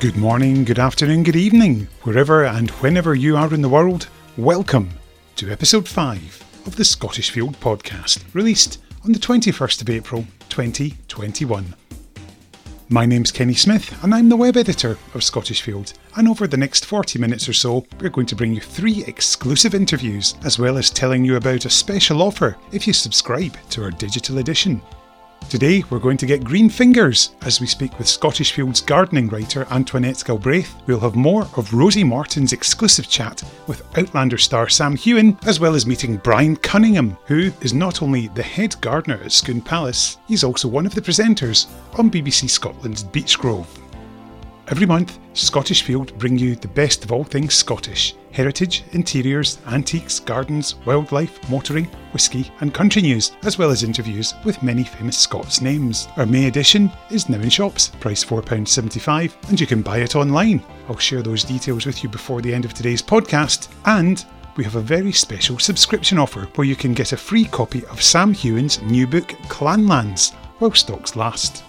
Good morning, good afternoon, good evening, wherever and whenever you are in the world. Welcome to episode 5 of the Scottish Field podcast, released on the 21st of April 2021. My name's Kenny Smith, and I'm the web editor of Scottish Field. And over the next 40 minutes or so, we're going to bring you three exclusive interviews, as well as telling you about a special offer if you subscribe to our digital edition. Today, we're going to get green fingers as we speak with Scottish Fields gardening writer Antoinette Galbraith. We'll have more of Rosie Martin's exclusive chat with Outlander star Sam Heughan, as well as meeting Brian Cunningham, who is not only the head gardener at Scone Palace, he's also one of the presenters on BBC Scotland's Beechgrove. Every month, Scottish Field bring you the best of all things Scottish heritage, interiors, antiques, gardens, wildlife, motoring, whisky, and country news, as well as interviews with many famous Scots names. Our May edition is now in shops, price £4.75, and you can buy it online. I'll share those details with you before the end of today's podcast, and we have a very special subscription offer where you can get a free copy of Sam Heughan's new book, Clanlands, while stocks last.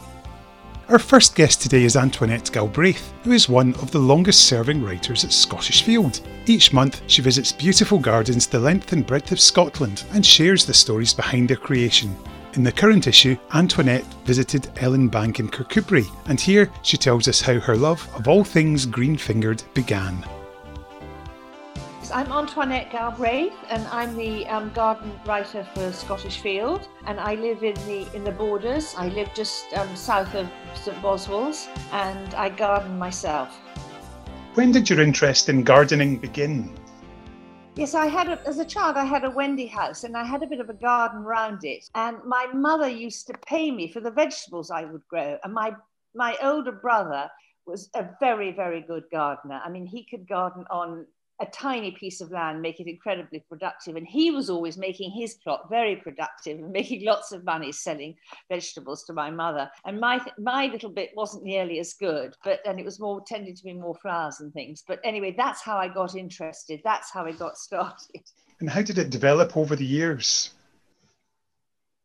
Our first guest today is Antoinette Galbraith, who is one of the longest serving writers at Scottish Field. Each month, she visits beautiful gardens the length and breadth of Scotland and shares the stories behind their creation. In the current issue, Antoinette visited Ellenbank in Kirkcudbright, and here she tells us how her love of all things green fingered began. I'm Antoinette Galbraith, and I'm the um, garden writer for Scottish Field, and I live in the in the borders. I live just um, south of St Boswell's, and I garden myself. When did your interest in gardening begin? Yes, I had a, as a child. I had a Wendy house, and I had a bit of a garden round it. And my mother used to pay me for the vegetables I would grow, and my my older brother was a very very good gardener. I mean, he could garden on a tiny piece of land, make it incredibly productive. And he was always making his plot very productive and making lots of money selling vegetables to my mother. And my my little bit wasn't nearly as good, but and it was more tended to be more flowers and things. But anyway, that's how I got interested. That's how I got started. And how did it develop over the years?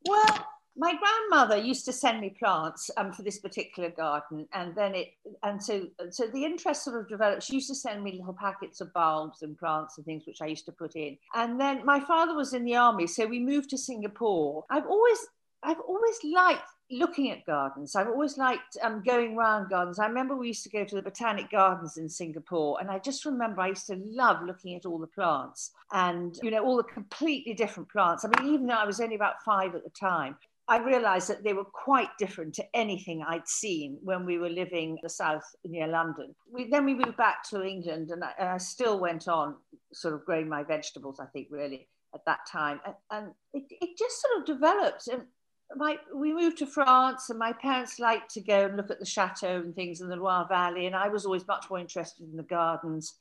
Well, my grandmother used to send me plants um, for this particular garden and then it and so so the interest sort of developed she used to send me little packets of bulbs and plants and things which i used to put in and then my father was in the army so we moved to singapore i've always i've always liked looking at gardens. I've always liked um, going around gardens. I remember we used to go to the Botanic Gardens in Singapore, and I just remember I used to love looking at all the plants and, you know, all the completely different plants. I mean, even though I was only about five at the time, I realized that they were quite different to anything I'd seen when we were living in the south near London. We, then we moved back to England, and I, and I, still went on sort of growing my vegetables, I think, really, at that time. And, and it, it just sort of developed. And my, we moved to France, and my parents liked to go and look at the chateau and things in the Loire Valley, and I was always much more interested in the gardens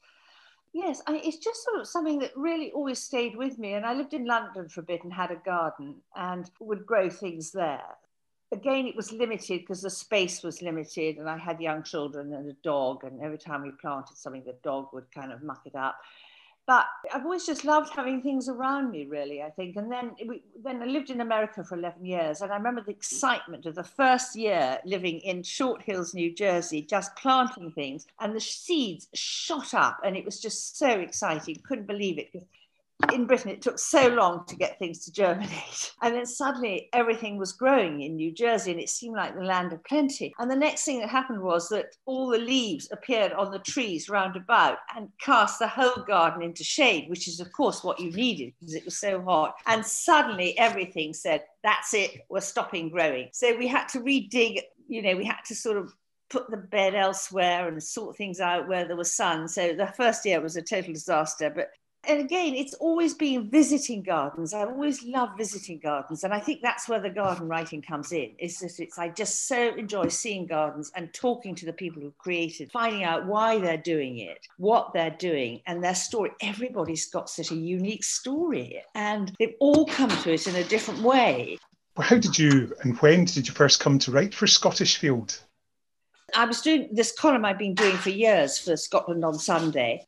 yes, I, it's just sort of something that really always stayed with me. And I lived in London for a bit and had a garden and would grow things there. Again, it was limited because the space was limited, and I had young children and a dog. And every time we planted something, the dog would kind of muck it up but I've always just loved having things around me, really. I think, and then we, then I lived in America for eleven years, and I remember the excitement of the first year living in Short Hills, New Jersey, just planting things, and the seeds shot up, and it was just so exciting. Couldn't believe it in Britain, it took so long to get things to germinate. And then suddenly everything was growing in New Jersey and it seemed like the land of plenty. And the next thing that happened was that all the leaves appeared on the trees round about and cast the whole garden into shade, which is, of course, what you needed because it was so hot. And suddenly everything said, that's it, we're stopping growing. So we had to redig, you know, we had to sort of put the bed elsewhere and sort things out where there was sun. So the first year was a total disaster, but and again, it's always been visiting gardens. I always love visiting gardens, and I think that's where the garden writing comes in. Is that it's I just so enjoy seeing gardens and talking to the people who created, finding out why they're doing it, what they're doing, and their story. Everybody's got such a unique story, and they've all come to it in a different way. Well, how did you and when did you first come to write for Scottish Field? I was doing this column I've been doing for years for Scotland on Sunday.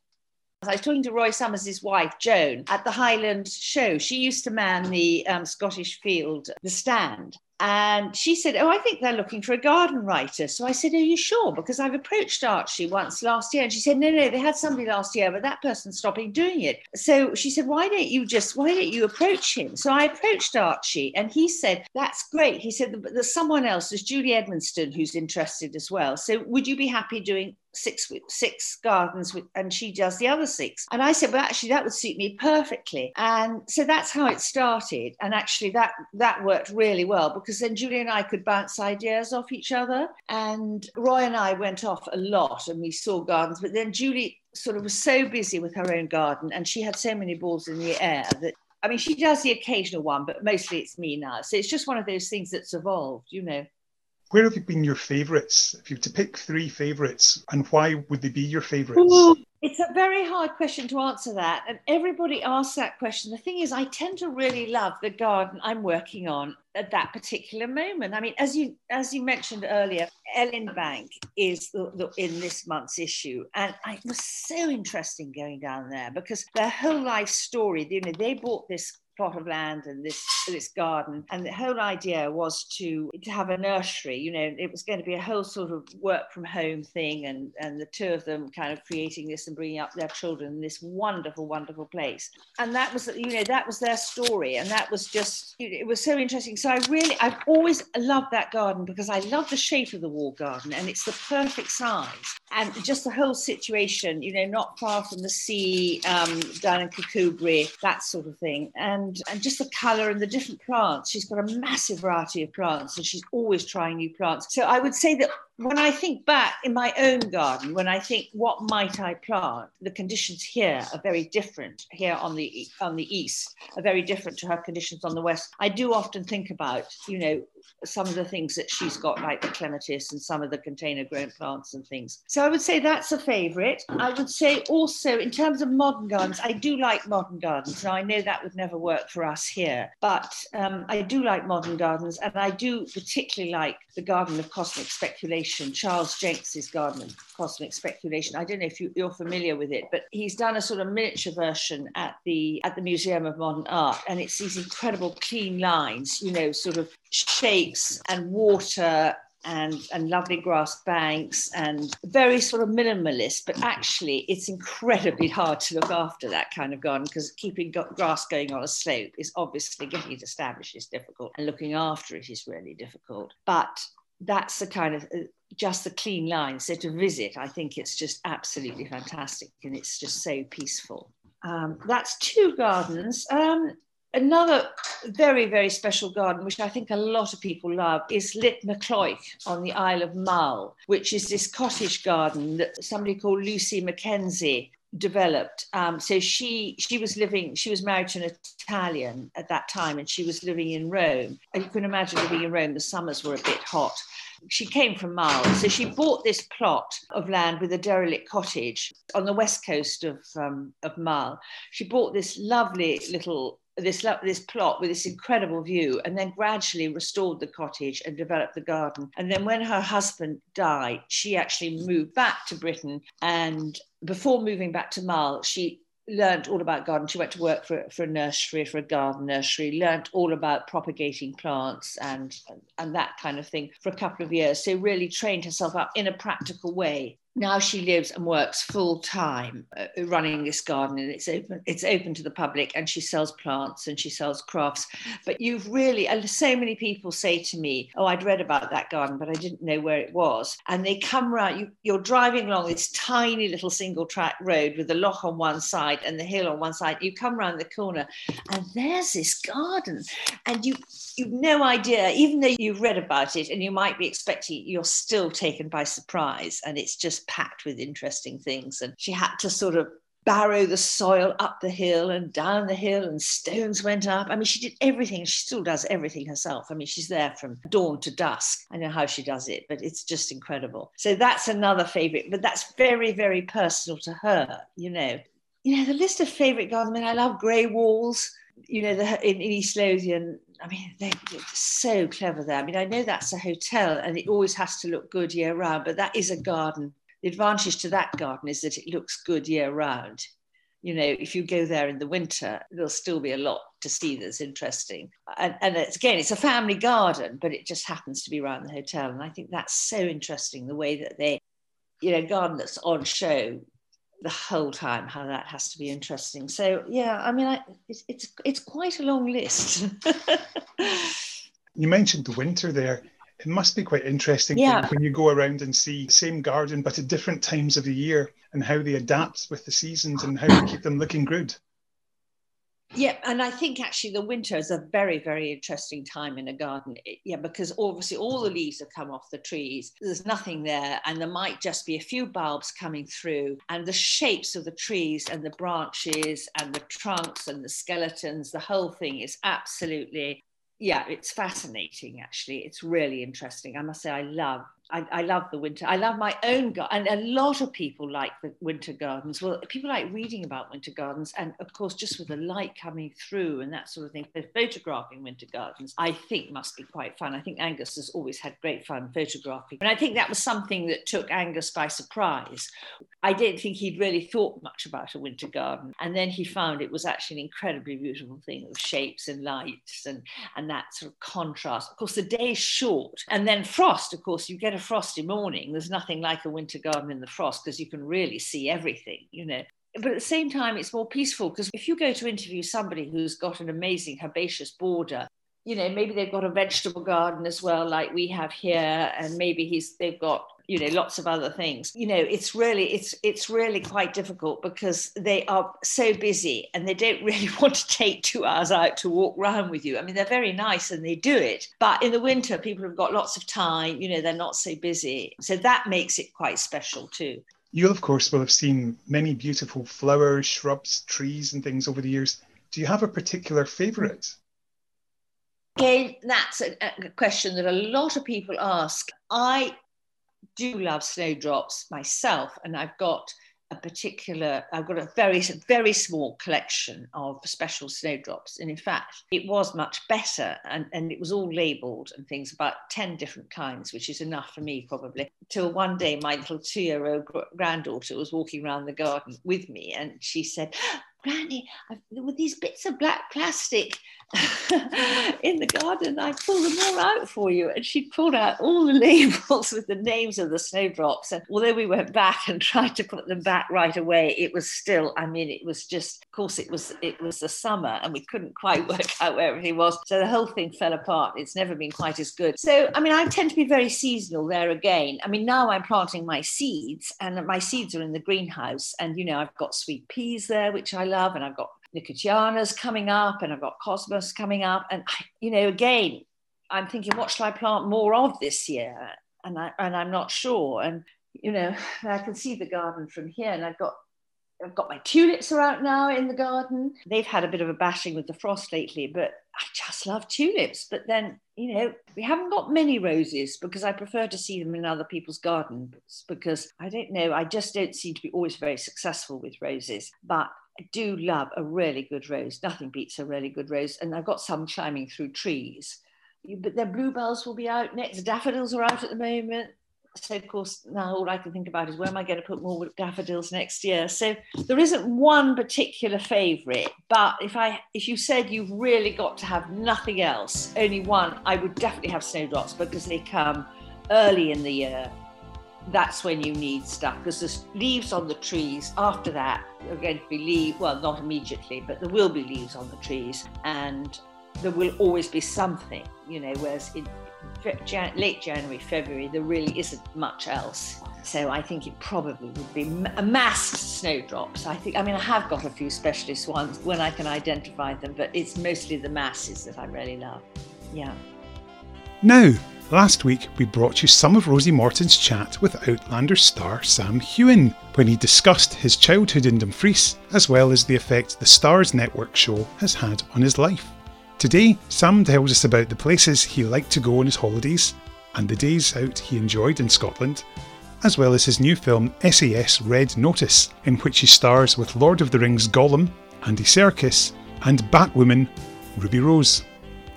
I was talking to Roy Summers' wife, Joan, at the Highland show. She used to man the um, Scottish Field, the stand. And she said, Oh, I think they're looking for a garden writer. So I said, Are you sure? Because I've approached Archie once last year. And she said, No, no, they had somebody last year, but that person's stopping doing it. So she said, Why don't you just, why don't you approach him? So I approached Archie and he said, That's great. He said, There's someone else, there's Julie Edmonston who's interested as well. So would you be happy doing six six gardens with, and she does the other six. And i said well actually that would suit me perfectly. And so that's how it started. And actually that that worked really well because then julie and i could bounce ideas off each other. And roy and i went off a lot and we saw gardens. But then julie sort of was so busy with her own garden and she had so many balls in the air that I mean, she does the occasional one, but mostly it's me now. So it's just one of those things that's evolved, you know. Where have you been your favourites? If you were to pick three favourites, and why would they be your favourites? It's a very hard question to answer that. And everybody asks that question. The thing is, I tend to really love the garden I'm working on at that particular moment. I mean, as you as you mentioned earlier, Elinebank is the, the, in this month's issue, and it was so interesting going down there because their whole life story. You know, they bought this plot of land and this this garden. And the whole idea was to to have a nursery you know it was going to be a whole sort of work from home thing and and the two of them kind of creating this and bringing up their children in this wonderful wonderful place. And that was you know that was their story and that was just it was so interesting. So i really i've always loved that garden because i love the shape of the wall garden and it's the perfect size and just the whole situation you know not far from the sea um, down in Kirkcudbright that sort of thing and and just the color and the different plants. She's got a massive variety of plants, and she's always trying new plants. So I would say that when I think back in my own garden, when I think what might I plant, the conditions here are very different. Here on the on the east are very different to her conditions on the west. I do often think about, you know, some of the things that she's got, like the clematis and some of the container grown plants and things. So I would say that's a favourite. I would say also in terms of modern gardens, I do like modern gardens. Now I know that would never work for us here, but um, I do like modern gardens, and I do particularly like the Garden of Cosmic Speculation, Charles Jencks's Garden of Cosmic Speculation. I don't know if you, are familiar with it, but he's done a sort of miniature version at the at the Museum of Modern Art, and it's these incredible clean lines, you know, sort of shapes and water and, and lovely grass banks and very sort of minimalist, but actually it's incredibly hard to look after that kind of garden because keeping grass going on a slope is obviously getting it established is difficult and looking after it is really difficult. But that's the kind of just the clean line. So to visit, I think it's just absolutely fantastic and it's just so peaceful. Um, that's two gardens. Um, Another very, very special garden, which I think a lot of people love, is Lip na Cloiche on the Isle of Mull, which is this cottage garden that somebody called Lucy Mackenzie developed. Um, so she she was living, she was married to an Italian at that time, and she was living in Rome. And you can imagine living in Rome, the summers were a bit hot. She came from Mull, so she bought this plot of land with a derelict cottage on the west coast of um, of Mull. She bought this lovely little this this plot with this incredible view and then gradually restored the cottage and developed the garden and then when her husband died she actually moved back to britain and before moving back to Mull she learned all about garden. She went to work for, for a nursery, for a garden nursery, learned all about propagating plants and, and that kind of thing for a couple of years. So really trained herself up in a practical way now she lives and works full time uh, running this garden and it's open it's open to the public and she sells plants and she sells crafts. But you've really and so many people say to me oh i'd read about that garden but i didn't know where it was. And they come around you, you're driving along this tiny little single track road with the loch on one side and the hill on one side. You come around the corner and there's this garden. And you you've no idea even though you've read about it and you might be expecting you're still taken by surprise and it's just packed with interesting things. And she had to sort of barrow the soil up the hill and down the hill, and stones went up. I mean, she did everything. She still does everything herself. I mean, she's there from dawn to dusk. I know how she does it, but it's just incredible. So that's another favorite, but that's very, very personal to her, you know. You know, the list of favorite gardens, I mean, I love Greywalls you know, the, in, in East Lothian, I mean, they, are so clever there. I mean, I know that's a hotel and it always has to look good year round, but that is a garden the advantage to that garden is that it looks good year round. You know, if you go there in the winter, there'll still be a lot to see that's interesting. And, and it's, again, it's a family garden, but it just happens to be around the hotel. And I think that's so interesting the way that they, you know, garden that's on show the whole time how that has to be interesting so yeah i mean I, it's, it's it's quite a long list you mentioned the winter there it must be quite interesting yeah. when you go around and see the same garden but at different times of the year and how they adapt with the seasons and how they keep them looking good yeah, and I think actually the winter is a very, very interesting time in a garden. Yeah, because obviously all the leaves have come off the trees. There's nothing there, and there might just be a few bulbs coming through. And the shapes of the trees and the branches and the trunks and the skeletons, the whole thing is absolutely yeah, it's fascinating actually. It's really interesting. I must say, I love I, I, love the winter. I love my own garden. And a lot of people like the winter gardens. Well, people like reading about winter gardens. And of course, just with the light coming through and that sort of thing, photographing winter gardens, I think must be quite fun. I think Angus has always had great fun photographing. And I think that was something that took Angus by surprise. I didn't think he'd really thought much about a winter garden. And then he found it was actually an incredibly beautiful thing of shapes and lights and, and that sort of contrast. Of course, the day's short. And then frost, of course, you get a frosty morning, there's nothing like a winter garden in the frost because you can really see everything, you know. But at the same time, it's more peaceful because if you go to interview somebody who's got an amazing herbaceous border, you know, maybe they've got a vegetable garden as well, like we have here, and maybe he's they've got you know lots of other things. You know it's really it's it's really quite difficult because they are so busy and they don't really want to take two hours out to walk around with you. I mean they're very nice and they do it but in the winter people have got lots of time you know they're not so busy. So that makes it quite special too. You of course will have seen many beautiful flowers shrubs trees and things over the years. Do you have a particular favorite? Again, that's a, a, question that a lot of people ask. I do love snowdrops myself, and I've got a particular, I've got a very, very small collection of special snowdrops. And in fact, it was much better and, and it was all labeled and things, about 10 different kinds, which is enough for me probably. Till one day, my little two year old granddaughter was walking around the garden with me and she said, Granny, I've, with these bits of black plastic in the garden, I pulled them all out for you. And she pulled out all the labels with the names of the snowdrops. And although we went back and tried to put them back right away, it was still, I mean, it was just, of course, it was it was the summer and we couldn't quite work out where everything was. So the whole thing fell apart. It's never been quite as good. So, I mean, I tend to be very seasonal there again. I mean, now I'm planting my seeds and my seeds are in the greenhouse. And, you know, I've got sweet peas there, which I love, and I've got Nicotiana's coming up, and I've got Cosmos coming up. And, you know, again, I'm thinking, what shall I plant more of this year? And, I, and I'm not sure. And, you know, I can see the garden from here, and I've got I've got my tulips are out now in the garden. They've had a bit of a bashing with the frost lately, but I just love tulips. But then, you know, we haven't got many roses because I prefer to see them in other people's gardens because I don't know, I just don't seem to be always very successful with roses. But I do love a really good rose. Nothing beats a really good rose. And I've got some climbing through trees. But their bluebells will be out next. Daffodils are out at the moment. So of course now all I can think about is where am I going to put more daffodils next year? So there isn't one particular favourite, but if I if you said you've really got to have nothing else, only one, I would definitely have snowdrops because they come early in the year that's when you need stuff because there's leaves on the trees. After that, are going to be leaves, well, not immediately, but there will be leaves on the trees and there will always be something, you know, whereas in Jan- late January, February, there really isn't much else. So I think it probably would be a masked snowdrops. I think, I mean, I have got a few specialist ones when I can identify them, but it's mostly the masses that I really love. Yeah. Now, Last week, we brought you some of Rosie Morton's chat with Outlander star Sam Heughan when he discussed his childhood in Dumfries, as well as the effect the Starz Network show has had on his life. Today, Sam tells us about the places he liked to go on his holidays and the days out he enjoyed in Scotland, as well as his new film SAS Red Notice, in which he stars with Lord of the Rings Gollum, Andy Serkis, and Batwoman Ruby Rose.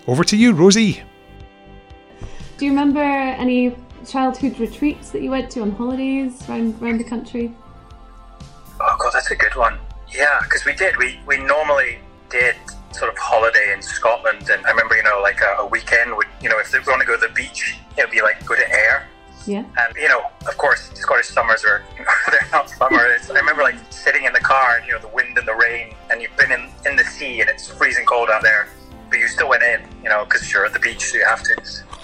Over to you, Rosie. Do you remember any childhood retreats that you went to on holidays around around the country? Oh god, that's a good one. Yeah, because we did. We we normally did sort of holiday in Scotland, and I remember, you know, like a, a weekend would, you know, if they want to go to the beach, it would be like go to Ayr. Yeah. And you know, of course, Scottish summers are they're not summer. It's, I remember like sitting in the car and you know the wind and the rain, and you've been in in the sea and it's freezing cold out there, but you still went in, you know, because you're at the beach, so you have to.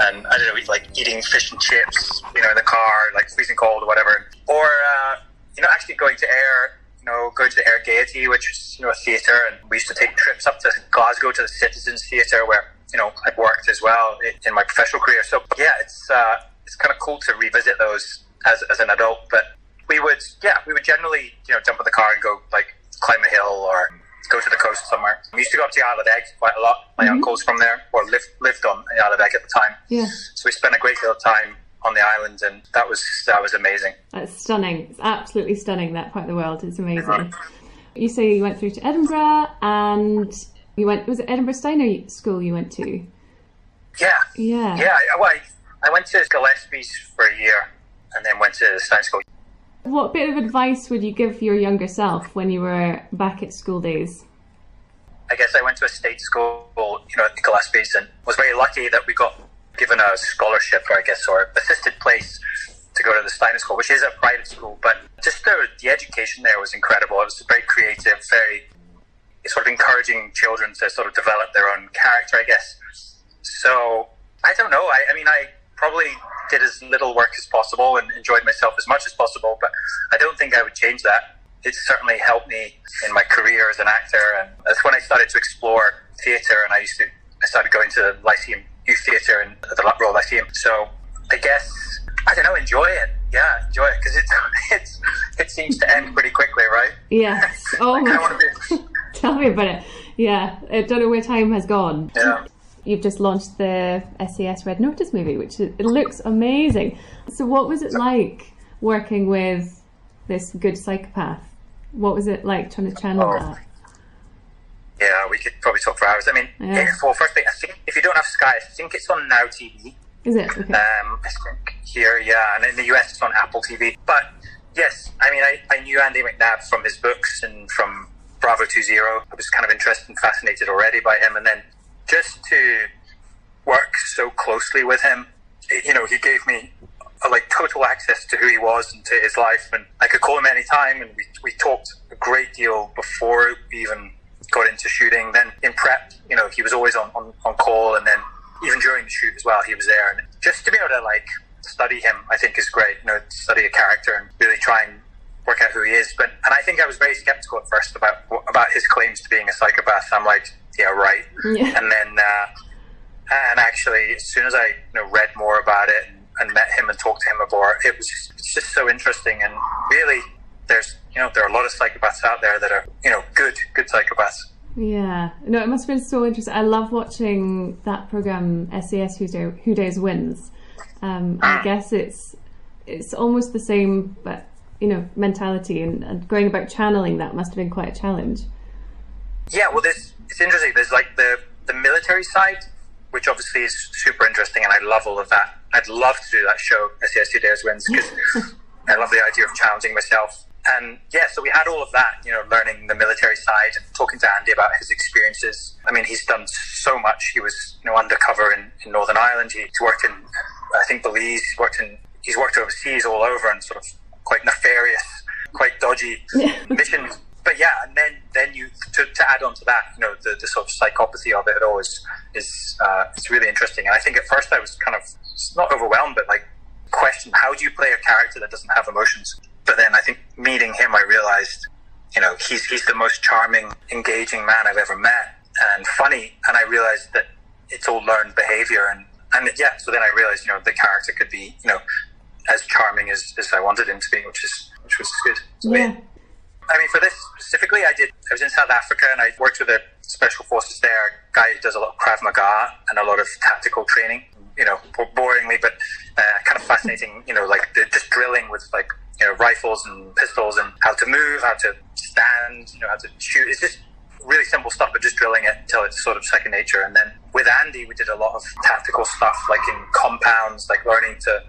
And I don't know, like eating fish and chips, you know, in the car, like freezing cold or whatever, or uh, you know, actually going to Ayr, you know, going to the Ayr Gaiety, which is, you know, a theatre, and we used to take trips up to Glasgow to the Citizens Theatre where, you know, I've worked as well in my professional career. So, yeah, it's, uh, it's kind of cool to revisit those as, as an adult. But we would, yeah, we would generally, you know, jump in the car and go, like, climb a hill or go to the coast somewhere. We used to go up to the Isle of Eigg quite a lot. My Mhm. uncle's from there, or lived, lived on the Isle of Eigg at the time. Yeah. So we spent a great deal of time on the island, and that was, that was amazing. That's stunning. It's absolutely stunning, that part of the world. It's amazing. You say you went through to Edinburgh and you went, was it Edinburgh Steiner School you went to? Yeah, Yeah. Yeah, I, well, I, I went to Gillespie's for a year and then went to Stein School. What bit of advice would you give your younger self when you were back at school days? I guess I went to a state school, you know, at Gillespie's and was very lucky that we got given a scholarship, or I guess, or assisted place to go to the Steiner School, which is a private school. But just the, the education there was incredible. It was very creative, very sort of encouraging children to sort of develop their own character, I guess. So I don't know. I, I mean, I probably did as little work as possible and enjoyed myself as much as possible, but I don't think I would change that. It certainly helped me in my career as an actor, and that's when I started to explore theatre. And I used to, I started going to the Lyceum Youth Theatre and the Royal Lyceum. So I guess I don't know, enjoy it. Yeah, enjoy it because it's it's it seems to end pretty quickly, right? Yes. Oh Like, I my want be. Tell me about it. Yeah. I don't know where time has gone. Yeah. You've just launched the SAS Red Notice movie, which it looks amazing. So, what was it like working with this good psychopath? What was it like trying to channel Oh. that? Yeah, we could probably talk for hours. I mean, Yeah. well, first thing, I think if you don't have Sky, I think it's on Now TV. Is it? Okay. Um, I think here, yeah, and in the US it's on Apple TV. But yes, I mean, I, I knew Andy McNab from his books and from Bravo Two Zero. I was kind of interested and fascinated already by him, and then just to work so closely with him, you know, he gave me uh, like total access to who he was and to his life, and I could call him anytime, and we we talked a great deal before we even got into shooting. Then in prep, you know, he was always on, on, on call, and then even during the shoot as well, he was there. And just to be able to like study him, I think is great. You know, study a character and really try and work out who he is. But and I think I was very skeptical at first about about his claims to being a psychopath. I'm like, yeah, right. Yeah. And then, uh, and actually, as soon as I you know read more about it and, met him and talked to him about it, it was it's just so interesting. And really, there's you know there are a lot of psychopaths out there that are you know good good psychopaths. Yeah, no, it must have been so interesting. I love watching that program SAS Who, Day, Who Dares Wins. Um, I guess it's it's almost the same, but you know, mentality and, and going about channeling that must have been quite a challenge. Yeah, well, there's it's interesting. There's like the the military side, which obviously is super interesting, and I love all of that. I'd love to do that show, SAS Two Days Wins, because I love the idea of challenging myself. And yeah, so we had all of that, you know, learning the military side and talking to Andy about his experiences. I mean, he's done so much. He was, you know, undercover in, in Northern Ireland. He- He's worked in, I think, Belize. He's worked in, he's worked overseas all over and sort of quite nefarious, quite dodgy missions. But yeah, and then then you to, to add on to that, you know, the, the sort of psychopathy of it all is is uh, it's really interesting. And I think at first I was kind of not overwhelmed, but like question how do you play a character that doesn't have emotions? But then I think meeting him, I realized, you know, he's he's the most charming, engaging man I've ever met, and funny. And I realized that it's all learned behavior, and and yeah. So then I realized, you know, the character could be, you know, as charming as, as I wanted him to be, which is which was good. Yeah, I mean, for this specifically, I did. I was in South Africa and I worked with a special forces there. A guy who does a lot of Krav Maga and a lot of tactical training. You know, bo- boringly, but uh, kind of fascinating. You know, like the, just drilling with like you know rifles and pistols and how to move, how to stand, you know, how to shoot. It's just really simple stuff, but just drilling it until it's sort of second nature. And then with Andy, we did a lot of tactical stuff, like in compounds, like learning to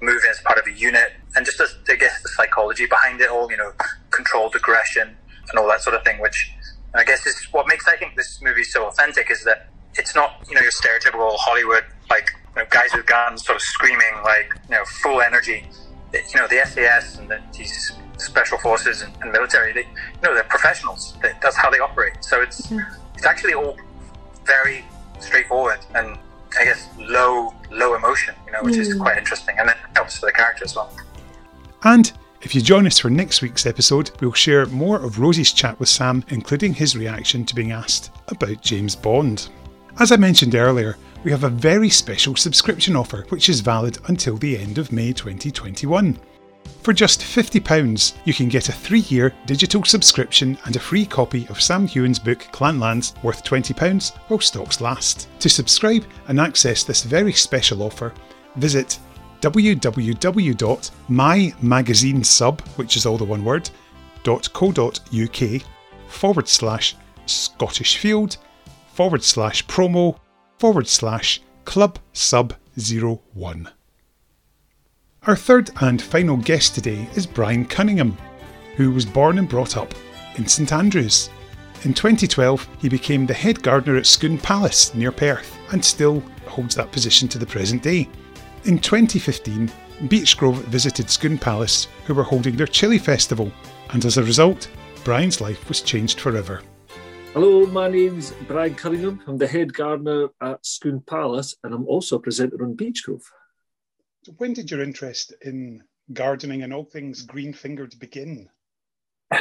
moving as part of a unit, and just as, I guess the psychology behind it all, you know, controlled aggression and all that sort of thing, which I guess is what makes makes I think this movie so authentic is that it's not you know your stereotypical Hollywood like you know, guys with guns sort of screaming like you know full energy. You know the SAS and the, these special forces and, and, military, they you know they're professionals. They, that's how they operate. So it's mm-hmm. it's actually all very straightforward and I guess low low emotion. You know, which mm. is quite interesting, and it helps for the character as well. And if you join us for next week's episode, we'll share more of Rosie's chat with Sam, including his reaction to being asked about James Bond. As I mentioned earlier, we have a very special subscription offer which is valid until the end of May 2021. For just £50, you can get a three year digital subscription and a free copy of Sam Heughan's book Clanlands worth £20 while stocks last. To subscribe and access this very special offer, visit www.mymagazinesub, which is all the one word, .co.uk forward slash Scottish Field forward slash promo forward slash club sub 01. Our third and final guest today is Brian Cunningham, who was born and brought up in St Andrews. In 2012, he became the head gardener at Scone Palace near Perth and still holds that position to the present day. In 2015, Beechgrove visited Scone Palace, who were holding their chili festival, and as a result, Brian's life was changed forever. Hello, my name's Brian Cunningham. I'm the head gardener at Scone Palace, and I'm also a presenter on Beechgrove. When did your interest in gardening and all things green fingered begin?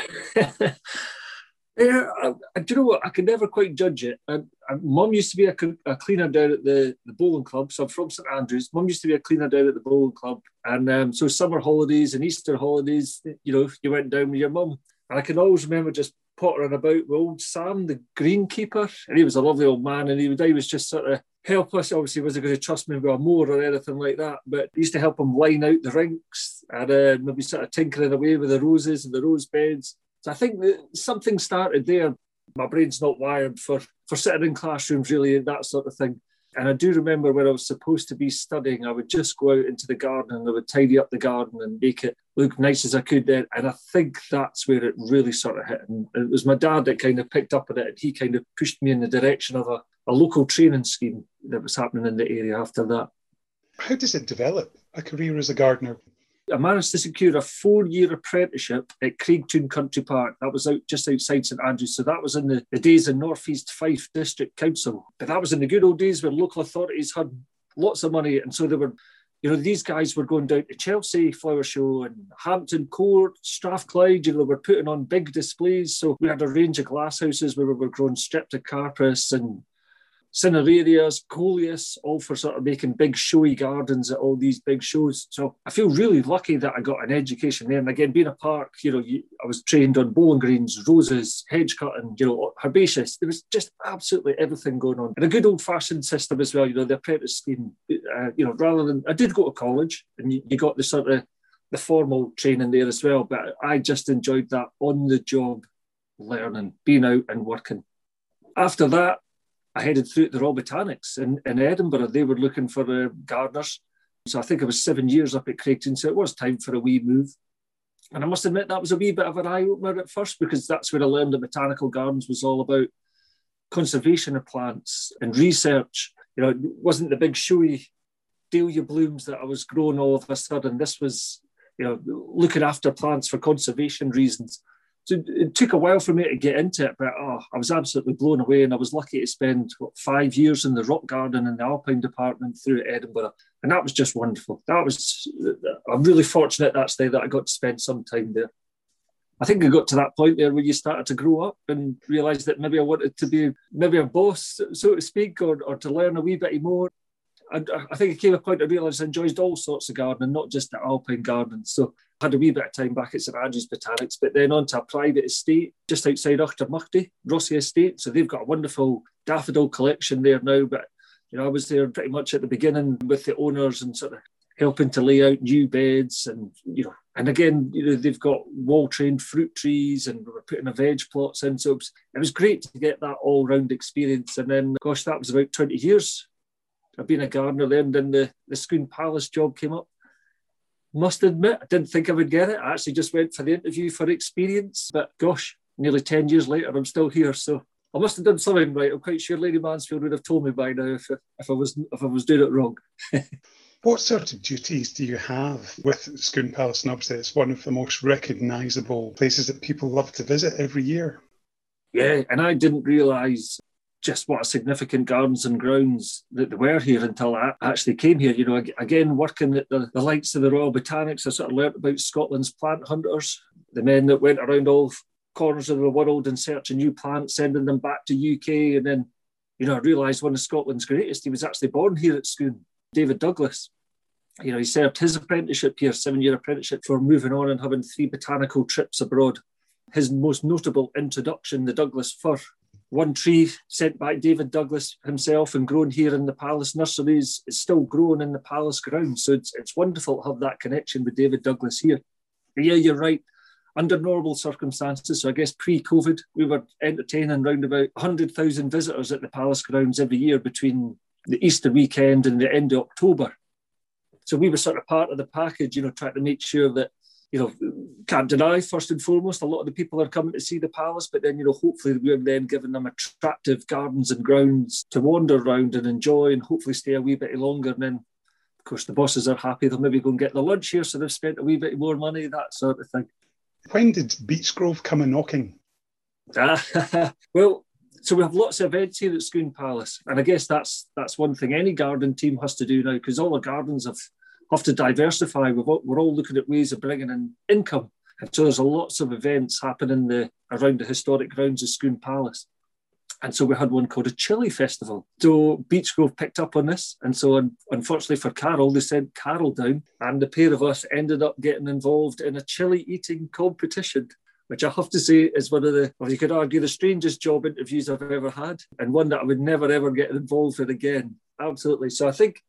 Yeah, I, I, do you know what? I can never quite judge it. I, I, Mum used to be a, a, cleaner down at the, the bowling club, so I'm from St Andrews. Mum used to be a cleaner down at the bowling club, and um, so summer holidays and Easter holidays, you know, you went down with your mum. And I can always remember just pottering about with old Sam, the greenkeeper, and he was a lovely old man, and he, he was just sort of helpless. Obviously, wasn't going to trust me with a mower or anything like that, but he used to help him line out the rinks and uh, maybe sort of tinkering away with the roses and the rose beds so I think that something started there. My brain's not wired for, for sitting in classrooms, really, that sort of thing. And I do remember when I was supposed to be studying, I would just go out into the garden and I would tidy up the garden and make it look nice as I could then. And I think that's where it really sort of hit. And it was my dad that kind of picked up on it and he kind of pushed me in the direction of a, a local training scheme that was happening in the area after that. How does it develop a career as a gardener? I managed to secure a four-year apprenticeship at Craigtoun Country Park. That was out just outside St Andrews. So that was in the, the days of North East Fife District Council. But that was in the good old days where local authorities had lots of money. And so they were, you know, these guys were going down to Chelsea Flower Show and Hampton Court, Strathclyde, you know, they were putting on big displays. So we had a range of glasshouses where we were growing streptocarpus and cinerarias, coleus, all for sort of making big showy gardens at all these big shows. So I feel really lucky that I got an education there. And again, being a park, you know, you, I was trained on bowling greens, roses, hedge cutting, you know, herbaceous. There was just absolutely everything going on. And a good old fashioned system as well, you know, the apprentice scheme, uh, you know, rather than, I did go to college and you, you got the sort of the formal training there as well, but I just enjoyed that on the job learning, being out and working. After that, I headed through the Royal Botanics in, in Edinburgh. They were looking for uh, gardeners. So I think I was seven years up at Craigtoun, so it was time for a wee move. And I must admit that was a wee bit of an eye opener at first because that's where I learned that botanical gardens was all about conservation of plants and research. You know, it wasn't the big showy dahlia blooms that I was growing all of a sudden. This was, you know, looking after plants for conservation reasons. So it took a while for me to get into it, but oh, I was absolutely blown away. And I was lucky to spend what, five years in the rock garden in the alpine department through Edinburgh. And that was just wonderful. That was, I'm really fortunate there that I got to spend some time there. I think I got to that point there where you started to grow up and realised that maybe I wanted to be maybe a boss, so to speak, or, or to learn a wee bit more. I, I think it came a point I realised I enjoyed all sorts of gardening, not just the alpine garden. So I had a wee bit of time back at St Andrews Botanics, but then on to a private estate just outside Auchtermuchty, Rossie Estate. So they've got a wonderful daffodil collection there now. But you know, I was there pretty much at the beginning with the owners and sort of helping to lay out new beds and you know and again you know they've got wall trained fruit trees and we're putting a veg plots in so it was, it was great to get that all round experience and then gosh that was about 20 years I've been a gardener then, then the, the Scone Palace job came up. Must admit, I didn't think I would get it. I actually just went for the interview for experience, but gosh, nearly 10 years later, I'm still here. So I must have done something right. I'm quite sure Lady Mansfield would have told me by now if, if I was if I was doing it wrong. what sort of duties do you have with Scone Palace? And obviously, it's one of the most recognisable places that people love to visit every year. Yeah, and I didn't realise just what a significant gardens and grounds that they were here until I actually came here. You know, again, working at the, the likes of the Royal Botanics, I sort of learnt about Scotland's plant hunters, the men that went around all corners of the world in search of new plants, sending them back to UK. And then, you know, I realised one of Scotland's greatest, he was actually born here at Scone, David Douglas. You know, he served his apprenticeship here, seven year apprenticeship, for moving on and having three botanical trips abroad. His most notable introduction, the Douglas fir, one tree sent by David Douglas himself and grown here in the Palace nurseries is still grown in the Palace grounds. So it's, it's wonderful to have that connection with David Douglas here. But yeah, you're right under normal circumstances, so I guess pre-COVID, we were entertaining around about 100,000 visitors at the Palace grounds every year between the Easter weekend and the end of October. So we were sort of part of the package, you know, trying to make sure that, you know, can't deny first and foremost, a lot of the people are coming to see the palace, but then, you know, hopefully we're then giving them attractive gardens and grounds to wander around and enjoy and hopefully stay a wee bit longer. And then, of course, the bosses are happy. They'll maybe go and get the lunch here, so they've spent a wee bit more money, that sort of thing. When did Beechgrove come a knocking? well, so we have lots of events here at Scone Palace, and I guess that's that's one thing any garden team has to do now because all the gardens have have to diversify. We've, we're all looking at ways of bringing in income, and so there's lots of events happening the around the historic grounds of Scone Palace. And so we had one called a chili festival. So Beechgrove picked up on this. And so unfortunately for Carol, they sent Carol down and the pair of us ended up getting involved in a chili eating competition which I have to say is one of the, well, you could argue, the strangest job interviews I've ever had, and one that I would never ever get involved in again. Absolutely. So I think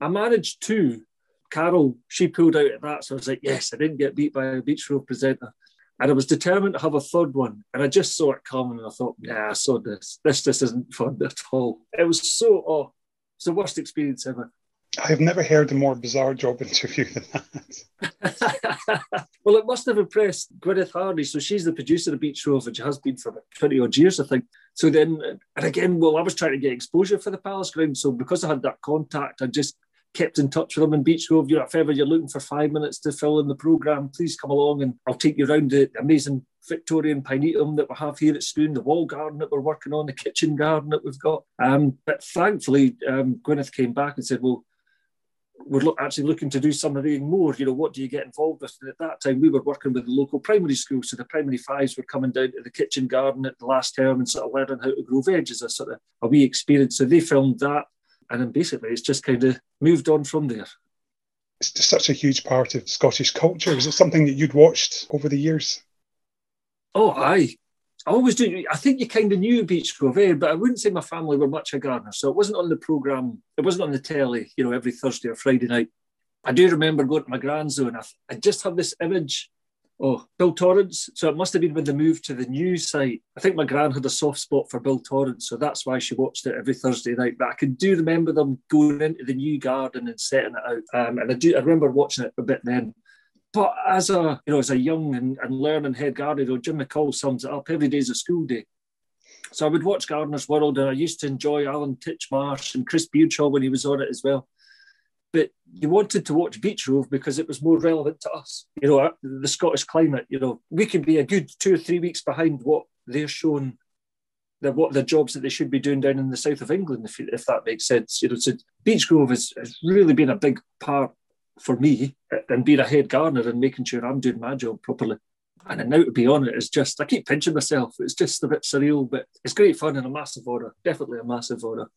I managed two. Carol, she pulled out at that, so I was like, yes, I didn't get beat by a Beechgrove presenter. And I was determined to have a third one. And I just saw it coming and I thought, nah, I saw this. This just isn't fun at all. It was so, oh, it's the worst experience ever. I've never heard a more bizarre job interview than that. well, it must have impressed Gwyneth Hardy. So she's the producer of Beach and which has been for about 20 odd years, I think. So then, and again, well, I was trying to get exposure for the Palace Ground. So because I had that contact, I just kept in touch with them in Beechgrove. You know, if ever you're looking for five minutes to fill in the programme, please come along and I'll take you around the amazing Victorian pinetum that we have here at Scone, the wall garden that we're working on, the kitchen garden that we've got. Um, but thankfully, um, Gwyneth came back and said, well, we're actually looking to do something more. You know, what do you get involved with? And at that time, we were working with the local primary school. So the primary fives were coming down to the kitchen garden at the last term and sort of learning how to grow veg as a sort of a wee experience. So they filmed that. And then basically it's just kind of moved on from there. It's just such a huge part of Scottish culture. Is it something that you'd watched over the years? Oh, aye. I always do. I think you kind of knew Beechgrove, eh? but I wouldn't say my family were much a gardener. So it wasn't on the programme, it wasn't on the telly, you know, every Thursday or Friday night. I do remember going to my grand's and I, I just have this image Oh, Bill Torrance. So it must have been when they moved to the new site. I think my gran had a soft spot for Bill Torrance, so that's why she watched it every Thursday night. But I can do remember them going into the new garden and setting it out. Um, and I do I remember watching it a bit then. But as a you know, as a young and, and learning head gardener, Jim McColl sums it up. every day's a school day. So I would watch Gardener's World, and I used to enjoy Alan Titchmarsh and Chris Beardshaw when he was on it as well but you wanted to watch Beechgrove because it was more relevant to us. You know, the Scottish climate. You know, we can be a good two or three weeks behind what they're shown, the, what the jobs that they should be doing down in the south of England, if, if that makes sense. You know, so Beechgrove has, has really been a big part for me and being a head gardener and making sure I'm doing my job properly. And now to be on it is just, I keep pinching myself. It's just a bit surreal, but it's great fun and a massive honour. Definitely a massive honour.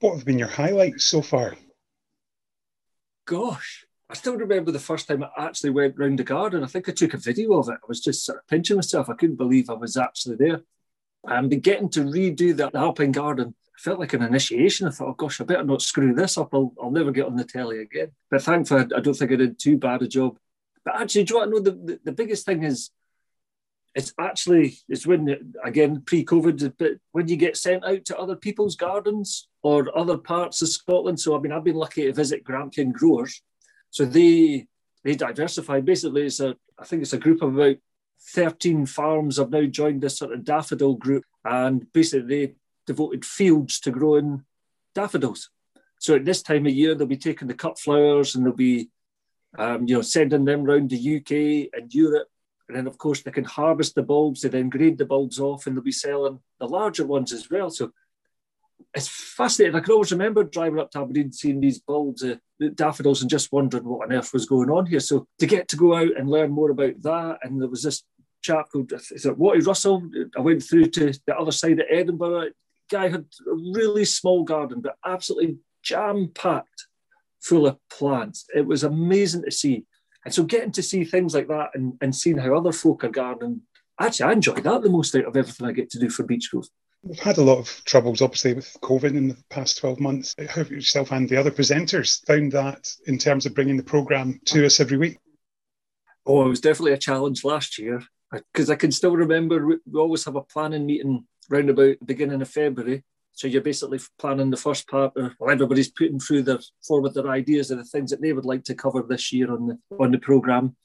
What have been your highlights so far? Gosh, I still remember the first time I actually went round the garden. I think I took a video of it. I was just sort of pinching myself. I couldn't believe I was actually there. And getting to redo that Alpine garden felt like an initiation. I thought, oh gosh, I better not screw this up. I'll, I'll never get on the telly again. But thankfully, I don't think I did too bad a job. But actually, do you want to know the, the, the biggest thing is it's actually it's when again pre-COVID, but when you get sent out to other people's gardens or other parts of Scotland. So I mean, I've been lucky to visit Grampian growers. So they they diversify. Basically, it's a I think it's a group of about 13 farms have now joined this sort of daffodil group. and basically they devoted fields to growing daffodils. So at this time of year, they'll be taking the cut flowers and they'll be, um, you know, sending them around the UK and Europe. And then, of course, they can harvest the bulbs. They then grade the bulbs off, and they'll be selling the larger ones as well. So it's fascinating. I can always remember driving up to Aberdeen, seeing these bulbs, uh, daffodils, and just wondering what on earth was going on here. So to get to go out and learn more about that, and there was this chap called is it Watty Russell. I went through to the other side of Edinburgh. Guy had a really small garden, but absolutely jam packed full of plants. It was amazing to see. And so getting to see things like that and, and seeing how other folk are gardening, actually, I enjoy that the most out of everything I get to do for Beechgrove. We've had a lot of troubles, obviously, with COVID in the past 12 months. How have yourself and the other presenters found that in terms of bringing the programme to us every week? Oh, it was definitely a challenge last year uh, because I can still remember we always have a planning meeting round about the beginning of February. So you're basically planning the first part, well, everybody's putting through their forward their ideas of the things that they would like to cover this year on the on the program,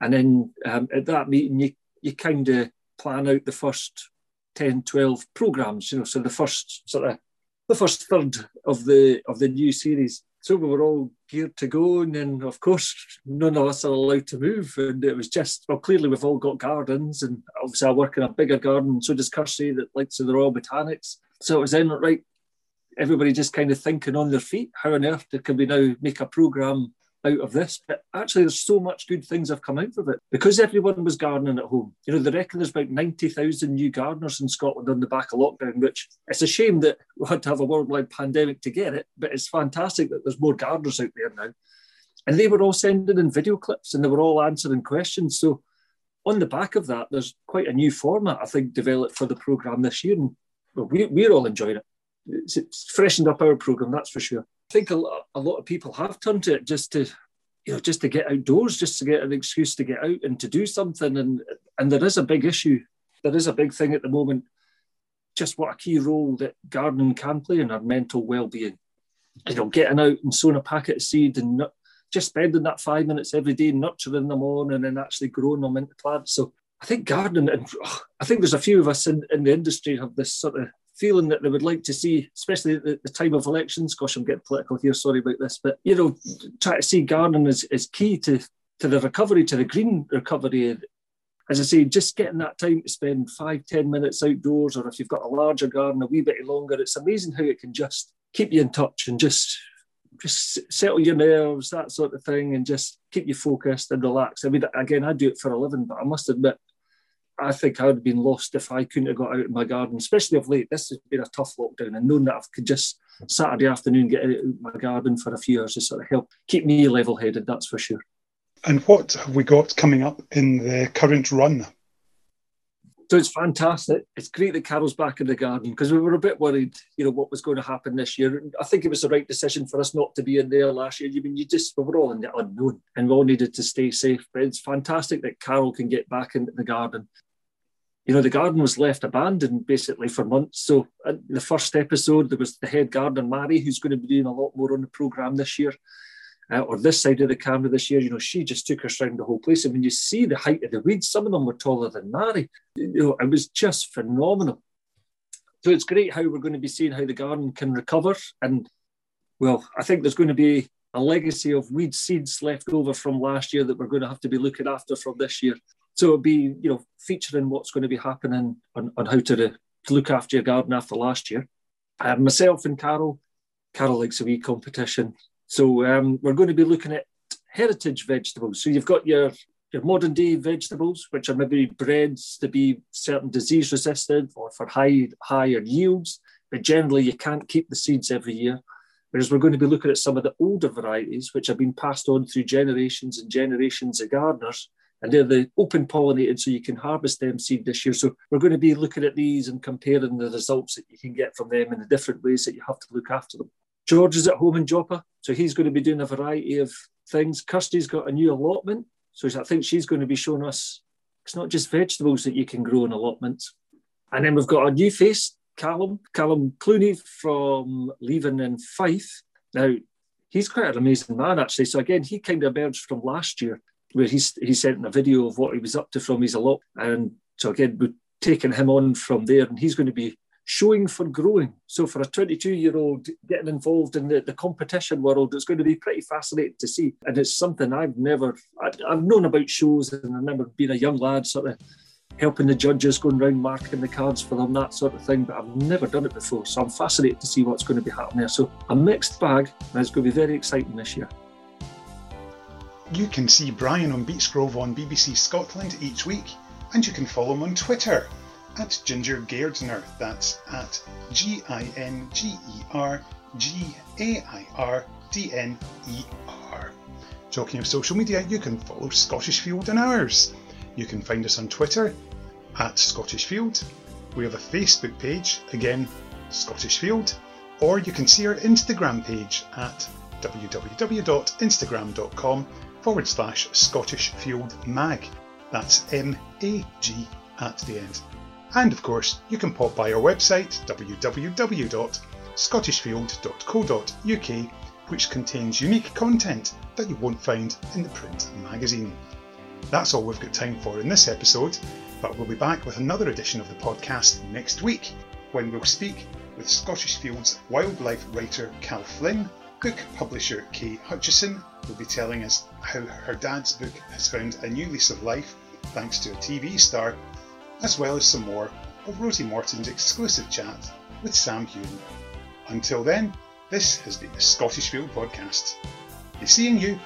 and then um, at that meeting you you kind of plan out the first 10, 12 programs. You know, so the first sort of the first third of the of the new series. So we were all geared to go, and then of course none of us are allowed to move, and it was just well clearly we've all got gardens, and obviously I work in a bigger garden, so does Kirsty that likes the Royal Botanics. So it was then right, everybody just kind of thinking on their feet, how on earth can we now make a program out of this. But actually, there's so much good things have come out of it because everyone was gardening at home. You know, they reckon there's about 90,000 new gardeners in Scotland on the back of lockdown, which it's a shame that we had to have a worldwide pandemic to get it, but it's fantastic that there's more gardeners out there now. And they were all sending in video clips and they were all answering questions. So, on the back of that, there's quite a new format, I think, developed for the programme this year. And well, we, we're all enjoying it. It's, it's freshened up our programme, that's for sure. I think a lot, a lot of people have turned to it just to, you know, just to get outdoors, just to get an excuse to get out and to do something. And and there is a big issue. There is a big thing at the moment. Just what a key role that gardening can play in our mental well-being. You know, getting out and sowing a packet of seed and just spending that five minutes every day nurturing them on and then actually growing them into plants. So I think gardening, and oh, I think there's a few of us in, in the industry have this sort of feeling that they would like to see, especially at the, the, time of elections. Gosh, I'm getting political here. Sorry about this, but you know, try to see gardening is, is key to to the recovery, to the green recovery. As I say, just getting that time to spend five, ten minutes outdoors, or if you've got a larger garden, a wee bit longer, it's amazing how it can just keep you in touch and just just settle your nerves, that sort of thing, and just keep you focused and relaxed. I mean, again, I do it for a living, but I must admit, I think I would have been lost if I couldn't have got out in my garden, especially of late. This has been a tough lockdown, and knowing that I could just Saturday afternoon get out of my garden for a few hours to sort of help keep me level headed, that's for sure. And what have we got coming up in the current run? So it's fantastic. It's great that Carol's back in the garden because we were a bit worried, you know, what was going to happen this year. I think it was the right decision for us not to be in there last year. I mean, you just we were all in the unknown and we all needed to stay safe. But it's fantastic that Carol can get back into the garden you know, the garden was left abandoned basically for months. So, the first episode, there was the head gardener, Mary, who's going to be doing a lot more on the programme this year, uh, or this side of the camera this year. You know, she just took us around the whole place. And when you see the height of the weeds, some of them were taller than Mary. You know, it was just phenomenal. So, it's great how we're going to be seeing how the garden can recover. And, well, I think there's going to be a legacy of weed seeds left over from last year that we're going to have to be looking after from this year. So it'll be, you know, featuring what's going to be happening on, on how to, to look after your garden after last year. Um, myself and Carol, Carol likes a wee competition. So um, we're going to be looking at heritage vegetables. So you've got your your modern day vegetables, which are maybe bred to be certain disease resistant or for high higher yields, but generally you can't keep the seeds every year. Whereas we're going to be looking at some of the older varieties, which have been passed on through generations and generations of gardeners, and they're the open pollinated, so you can harvest them seed this year. So we're going to be looking at these and comparing the results that you can get from them in the different ways that you have to look after them. George is at home in Joppa, so he's going to be doing a variety of things. Kirsty's got a new allotment, so I think she's going to be showing us it's not just vegetables that you can grow in allotments. And then we've got a new face, Callum, Callum Clooney from Leven in Fife. Now, he's quite an amazing man, actually. So again, he kind of emerged from last year where he's he sent a video of what he was up to from his allot. And so again, we taken him on from there, and he's going to be showing for growing. So for a 22 year old getting involved in the, the competition world, it's going to be pretty fascinating to see. And it's something I've never, I, I've known about shows and I remember being a young lad sort of helping the judges, going around marking the cards for them, that sort of thing. But I've never done it before. So I'm fascinated to see what's going to be happening there. So a mixed bag, and it's going to be very exciting this year. You can see Brian on Beechgrove on BBC Scotland each week, and you can follow him on Twitter at Ginger Gairdner. That's at G I N G E R G A I R D N E R. Talking of social media, you can follow Scottish Field and ours. You can find us on Twitter at Scottish Field. We have a Facebook page, again, Scottish Field, or you can see our Instagram page at www.instagram.com forward slash Scottish Field Mag. That's M A G at the end. And of course, you can pop by our website www.scottishfield.co.uk, which contains unique content that you won't find in the print magazine. That's all we've got time for in this episode, but we'll be back with another edition of the podcast next week when we'll speak with Scottish Fields wildlife writer Cal Flynn, book publisher Kay Hutchison will be telling us how her dad's book has found a new lease of life thanks to a TV star as well as some more of Rosie Morton's exclusive chat with Sam Heughan. Until then, this has been the Scottish Field Podcast. Be seeing you